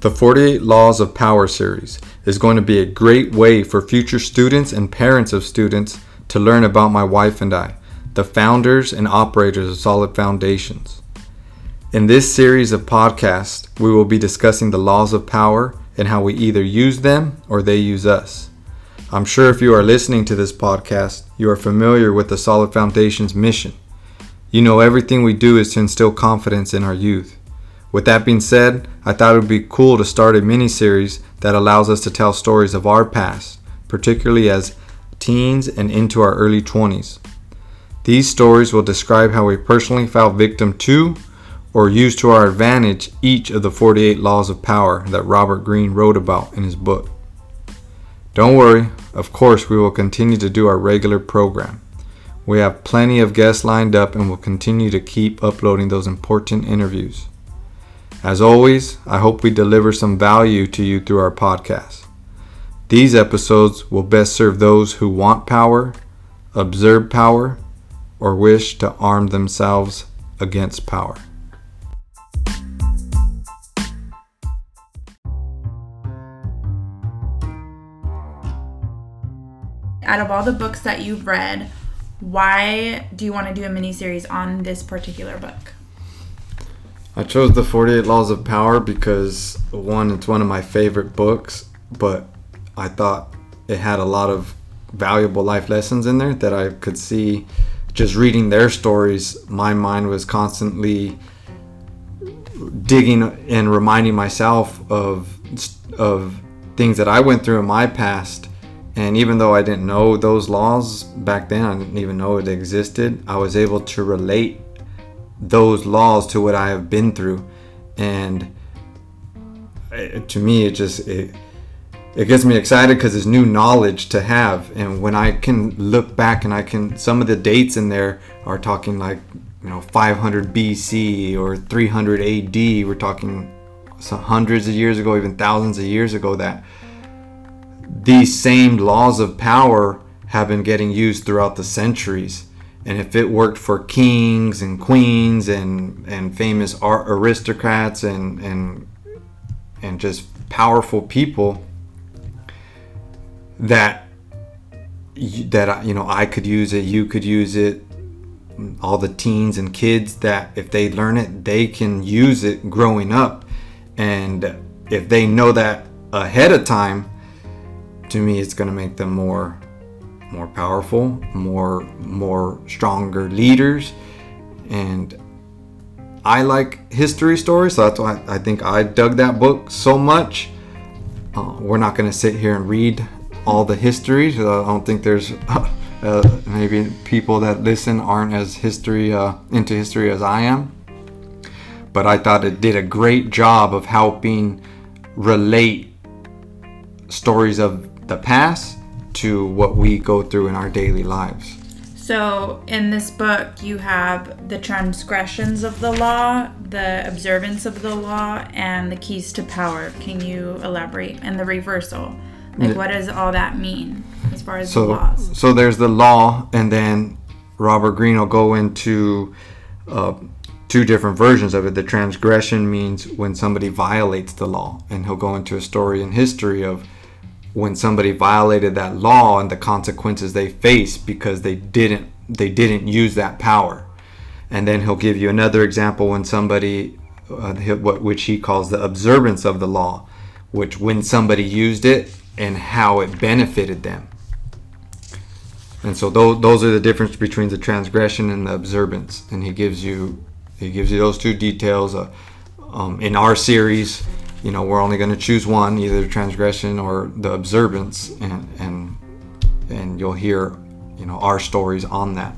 The 48 Laws of Power series is going to be a great way for future students and parents of students to learn about my wife and I, the founders and operators of Solid Foundations. In this series of podcasts, we will be discussing the laws of power and how we either use them or they use us. I'm sure if you are listening to this podcast, you are familiar with the Solid Foundations mission. You know everything we do is to instill confidence in our youth. With that being said, I thought it would be cool to start a mini series that allows us to tell stories of our past, particularly as teens and into our early 20s. These stories will describe how we personally fell victim to or used to our advantage each of the 48 laws of power that Robert Greene wrote about in his book. Don't worry, of course, we will continue to do our regular program. We have plenty of guests lined up and will continue to keep uploading those important interviews. As always, I hope we deliver some value to you through our podcast. These episodes will best serve those who want power, observe power, or wish to arm themselves against power. Out of all the books that you've read, why do you want to do a mini series on this particular book? I chose the 48 Laws of Power because one, it's one of my favorite books, but I thought it had a lot of valuable life lessons in there that I could see just reading their stories. My mind was constantly digging and reminding myself of of things that I went through in my past. And even though I didn't know those laws back then, I didn't even know it existed, I was able to relate those laws to what I have been through, and it, to me, it just it it gets me excited because it's new knowledge to have, and when I can look back and I can some of the dates in there are talking like you know 500 BC or 300 AD. We're talking hundreds of years ago, even thousands of years ago that these same laws of power have been getting used throughout the centuries and if it worked for kings and queens and and famous aristocrats and and and just powerful people that that you know I could use it, you could use it, all the teens and kids that if they learn it, they can use it growing up, and if they know that ahead of time, to me, it's going to make them more more powerful, more more stronger leaders, and I like history stories, so that's why I think I dug that book so much. Uh, we're not going to sit here and read all the history. So I don't think there's uh, uh, maybe people that listen aren't as history uh, into history as I am. But I thought it did a great job of helping relate stories of the past to what we go through in our daily lives. So, in this book, you have the transgressions of the law, the observance of the law, and the keys to power. Can you elaborate? And the reversal. Like, what does all that mean as far as so, the laws? So, there's the law, and then Robert Greene will go into uh, two different versions of it. The transgression means when somebody violates the law, and he'll go into a story in history of when somebody violated that law and the consequences they face because they didn't they didn't use that power. And then he'll give you another example when somebody uh, which he calls the observance of the law which when somebody used it and how it benefited them. And so those, those are the difference between the transgression and the observance. And he gives you he gives you those two details uh, um, in our series you know we're only going to choose one either transgression or the observance and and and you'll hear you know our stories on that.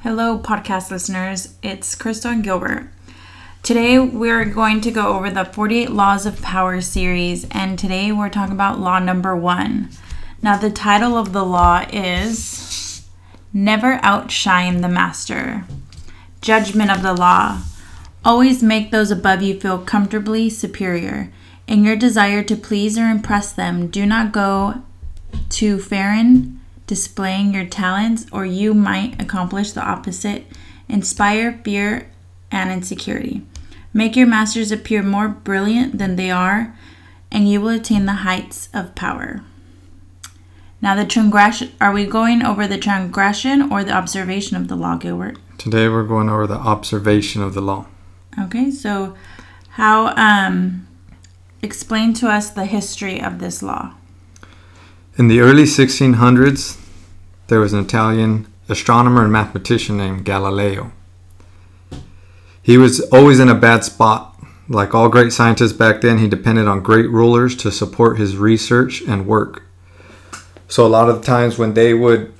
Hello podcast listeners. It's and gilbert. Today we're going to go over the 48 laws of power series and today we're talking about law number one. Now the title of the law is never outshine the master Judgment of the law. Always make those above you feel comfortably superior. In your desire to please or impress them, do not go too in displaying your talents, or you might accomplish the opposite. Inspire fear and insecurity. Make your masters appear more brilliant than they are, and you will attain the heights of power. Now, the transgression, are we going over the transgression or the observation of the law, Gilbert? Today we're going over the observation of the law. Okay, so how, um, explain to us the history of this law. In the early 1600s, there was an Italian astronomer and mathematician named Galileo. He was always in a bad spot. Like all great scientists back then, he depended on great rulers to support his research and work. So a lot of the times when they would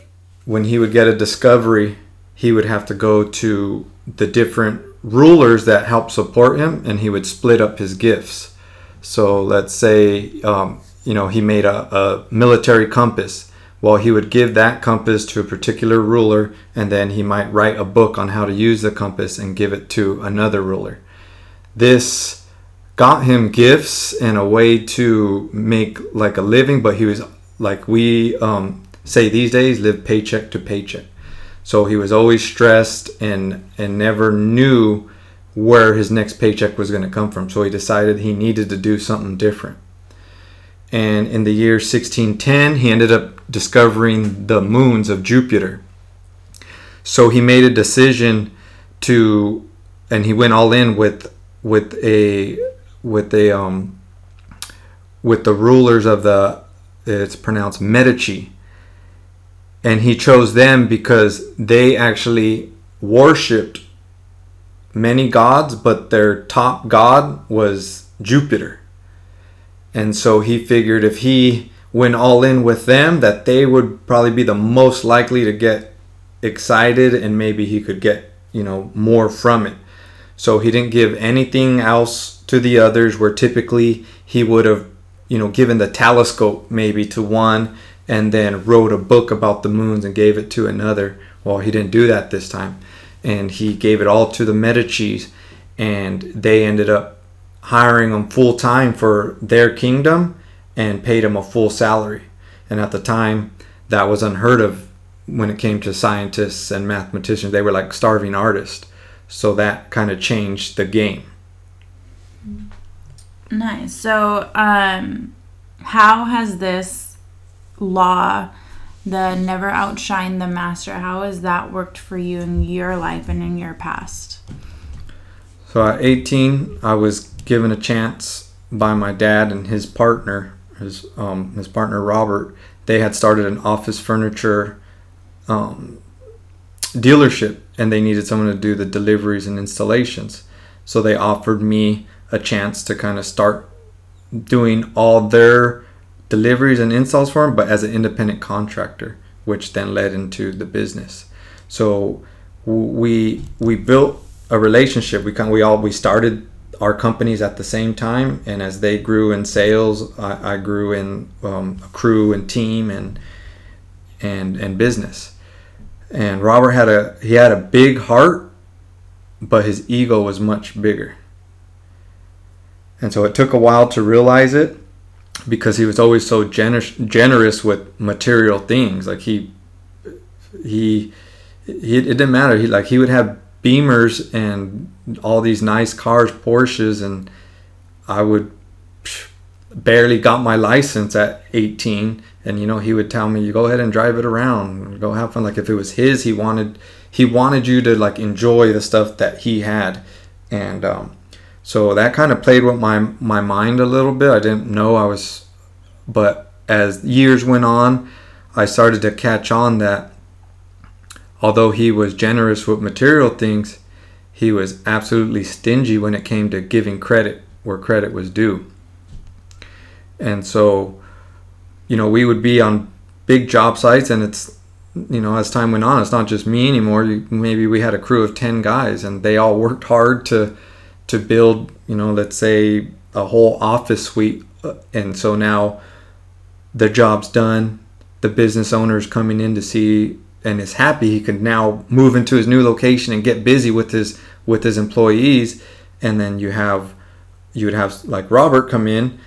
when he would get a discovery, he would have to go to the different rulers that help support him and he would split up his gifts. So let's say um, you know he made a, a military compass. Well he would give that compass to a particular ruler and then he might write a book on how to use the compass and give it to another ruler. This got him gifts and a way to make like a living but he was like we um, say these days live paycheck to paycheck so he was always stressed and and never knew where his next paycheck was going to come from so he decided he needed to do something different and in the year 1610 he ended up discovering the moons of Jupiter. So he made a decision to and he went all in with with a with a um with the rulers of the it's pronounced Medici. And he chose them because they actually worshipped many gods, but their top god was Jupiter. And so he figured if he went all in with them, that they would probably be the most likely to get excited and maybe he could get, you know, more from it. So he didn't give anything else to the others where typically he would have, you know, given the telescope maybe to one and then wrote a book about the moons and gave it to another. Well, he didn't do that this time. And he gave it all to the Medicis and they ended up hiring him full time for their kingdom and paid him a full salary. And at the time, that was unheard of when it came to scientists and mathematicians. They were like starving artists. So that kind of changed the game. Nice. So, um, how has this law, the never outshine the master, how has that worked for you in your life and in your past? So at 18, I was given a chance by my dad and his partner, his um, his partner Robert. They had started an office furniture um, dealership, and they needed someone to do the deliveries and installations. So they offered me a chance to kind of start doing all their deliveries and installs for him, but as an independent contractor, which then led into the business. So we we built a relationship. We kind we all we started our companies at the same time, and as they grew in sales, I, I grew in um, crew and team and and and business. And Robert had a he had a big heart, but his ego was much bigger. And so it took a while to realize it because he was always so generous generous with material things. Like he he, he it didn't matter. He like he would have Beamers and all these nice cars, Porsches, and I would barely got my license at 18 and you know he would tell me you go ahead and drive it around go have fun like if it was his he wanted he wanted you to like enjoy the stuff that he had and um, so that kind of played with my my mind a little bit i didn't know i was but as years went on i started to catch on that although he was generous with material things, he was absolutely stingy when it came to giving credit where credit was due. And so, you know, we would be on big job sites, and it's, you know, as time went on, it's not just me anymore. maybe we had a crew of 10 guys, and they all worked hard to, to build, you know, let's say a whole office suite. Uh, and so now the job's done. The business owner's coming in to see and is happy he can now move into his new location and get busy with his with his employees and then you have you would have like Robert come in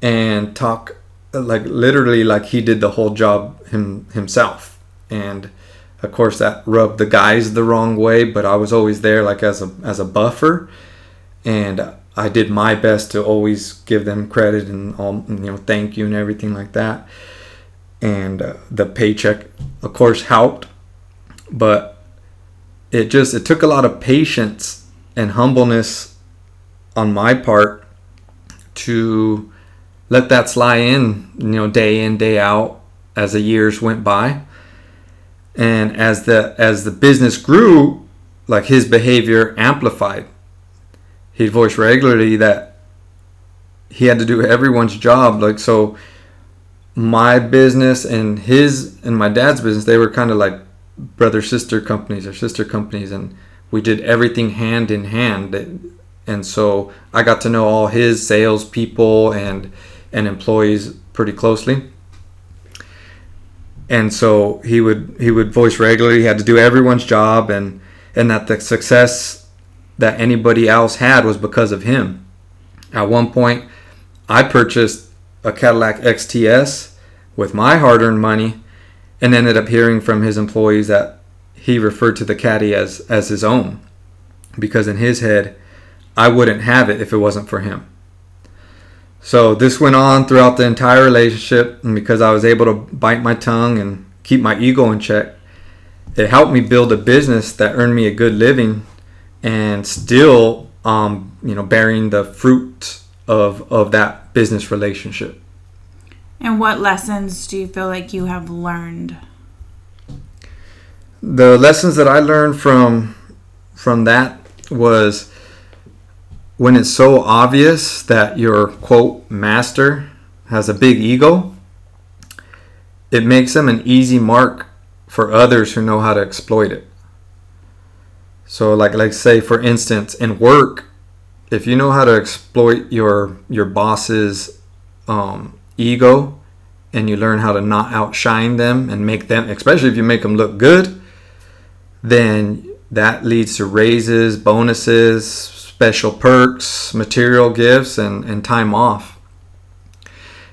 and talk uh, like literally like he did the whole job him himself and of course that rubbed the guys the wrong way but i was always there like as a as a buffer and i did my best to always give them credit and all you know thank you and everything like that. And uh, the paycheck of course helped. But it just it took a lot of patience and humbleness on my part to let that slide in you know day in day out as the years went by. And as the as the business grew like his behavior amplified he'd voice regularly that he had to do everyone's job. Like so my business and his and my dad's business they were kind of like brother sister companies or sister companies and we did everything hand in hand. And so i got to know all his sales people and and employees pretty closely. And so he would he would voice regularly. He had to do everyone's job and and that the success that anybody else had was because of him. At one point i purchased a cadillac xts with my hard-earned money and ended up hearing from his employees that he referred to the caddy as as his own because in his head i wouldn't have it if it wasn't for him. So this went on throughout the entire relationship, and because I was able to bite my tongue and keep my ego in check, it helped me build a business that earned me a good living, and still, um, you know, bearing the fruit of of that business relationship. And what lessons do you feel like you have learned? The lessons that I learned from from that was when it's so obvious that your quote master has a big ego, it makes them an easy mark for others who know how to exploit it. So like like say for instance in work, if you know how to exploit your your boss's um, ego and you learn how to not outshine them and make them especially if you make them look good, then that leads to raises, bonuses, special perks, material gifts, and, and time off.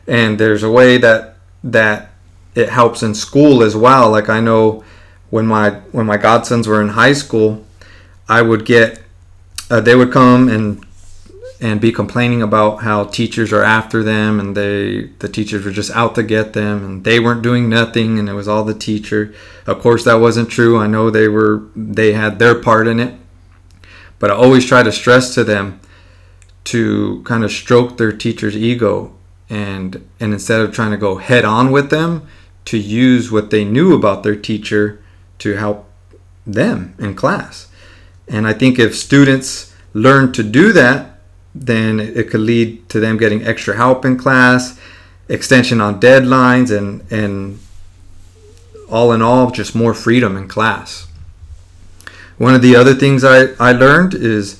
And there's a way that that it helps in school as well. Like I know when my when my godsons were in high school, I would get uh, they would come and and be complaining about how teachers are after them and they the teachers were just out to get them and they weren't doing nothing and it was all the teacher. Of course that wasn't true. I know they were they had their part in it. But I always try to stress to them to kind of stroke their teacher's ego and and instead of trying to go head on with them to use what they knew about their teacher to help them in class. And I think if students learn to do that, then it could lead to them getting extra help in class, extension on deadlines and and all in all just more freedom in class. One of the other things I, I learned is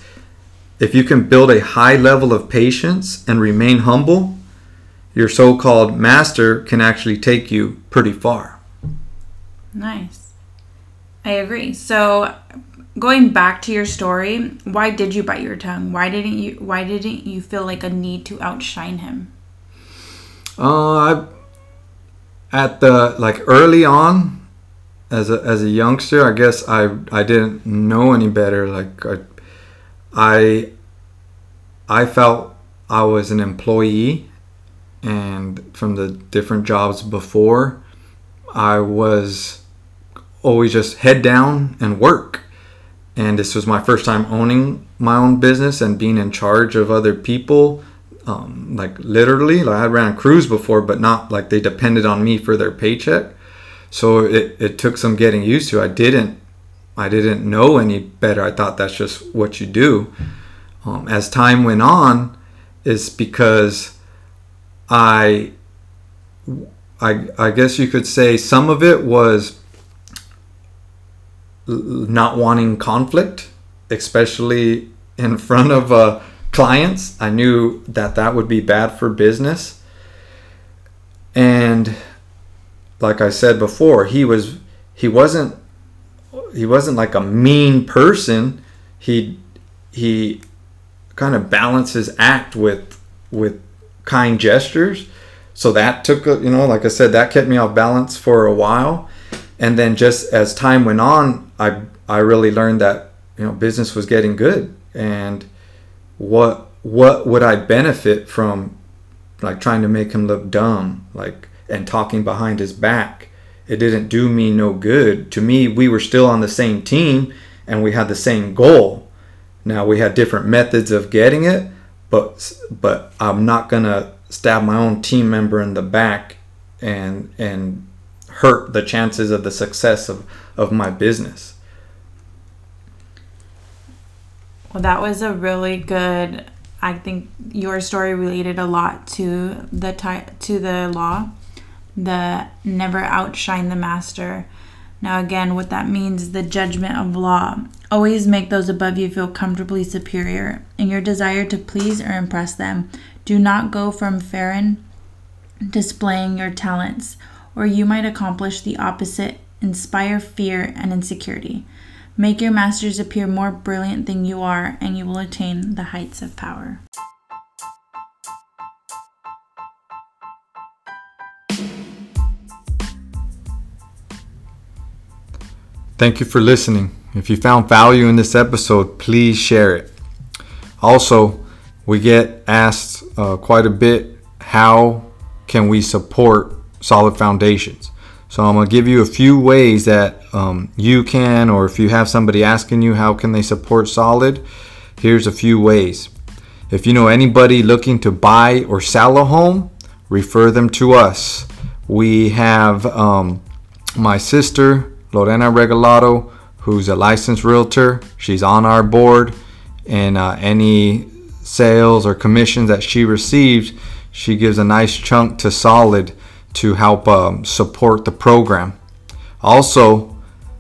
if you can build a high level of patience and remain humble, your so called master can actually take you pretty far. Nice. I agree. So going back to your story, why did you bite your tongue? Why didn't you why didn't you feel like a need to outshine him? Uh I at the like early on as a as a youngster, I guess I I didn't know any better. Like I I, I felt I was an employee, and from the different jobs before, I was always just head down and work. And this was my first time owning my own business and being in charge of other people. Um, like literally, like I ran crews before, but not like they depended on me for their paycheck. So it, it took some getting used to. I didn't I didn't know any better. I thought that's just what you do. Um, as time went on, is because I, I, I guess you could say some of it was not wanting conflict, especially in front of uh, clients. I knew that that would be bad for business, and like I said before, he was he wasn't he wasn't like a mean person. He he kind of balanced his act with with kind gestures. So that took you know, like I said, that kept me off balance for a while. And then just as time went on, I I really learned that you know business was getting good, and what what would I benefit from like trying to make him look dumb, like and talking behind his back. It didn't do me no good. To me, we were still on the same team and we had the same goal. Now we had different methods of getting it, but but I'm not gonna stab my own team member in the back and and hurt the chances of the success of, of my business. Well, that was a really good. I think your story related a lot to the ty- to the law, the never outshine the master. Now, again, what that means is the judgment of law. Always make those above you feel comfortably superior in your desire to please or impress them. Do not go from Farron displaying your talents, or you might accomplish the opposite inspire fear and insecurity. Make your masters appear more brilliant than you are, and you will attain the heights of power. Thank you for listening. If you found value in this episode, please share it. Also, we get asked uh, quite a bit how can we support solid foundations? So I'm gonna give you a few ways that um, you can, or if you have somebody asking you how can they support solid, here's a few ways. If you know anybody looking to buy or sell a home, refer them to us. We have um, my sister Lorena Regalado, who's a licensed realtor. She's on our board, and uh, any sales or commissions that she receives, she gives a nice chunk to Solid to help um, support the program. Also,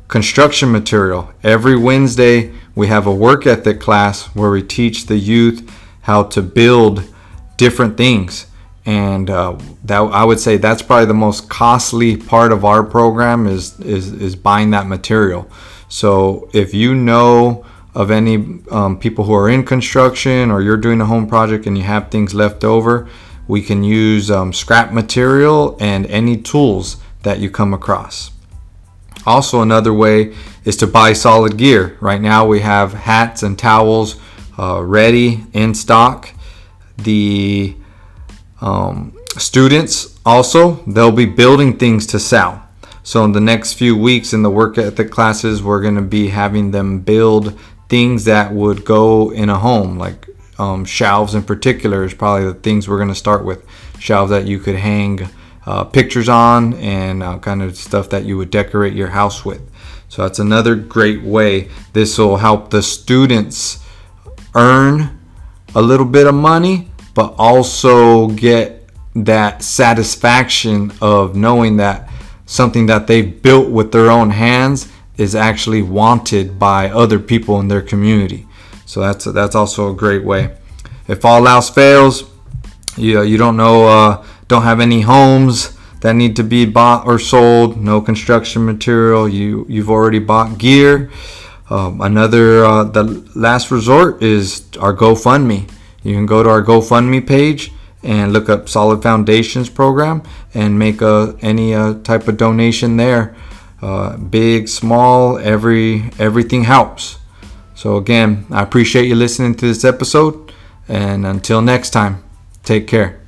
construction material. Every Wednesday, we have a work ethic class where we teach the youth how to build different things. And uh, that I would say that's probably the most costly part of our program is, is, is buying that material. So if you know of any um, people who are in construction or you're doing a home project and you have things left over, we can use um, scrap material and any tools that you come across. Also, another way is to buy solid gear. Right now, we have hats and towels uh, ready in stock. The um, students also they'll be building things to sell. So in the next few weeks in the work ethic classes, we're going to be having them build things that would go in a home, like um, shelves in particular is probably the things we're going to start with. Shelves that you could hang uh, pictures on and uh, kind of stuff that you would decorate your house with. So that's another great way. This will help the students earn a little bit of money, but also get that satisfaction of knowing that something that they've built with their own hands is actually wanted by other people in their community. So that's that's also a great way. If all else fails, you you don't know uh, don't have any homes that need to be bought or sold, no construction material. You you've already bought gear. Um, another uh, the last resort is our GoFundMe. You can go to our GoFundMe page and look up Solid Foundations program and make a any uh, type of donation there. Uh, big, small, every everything helps. So, again, I appreciate you listening to this episode. And until next time, take care.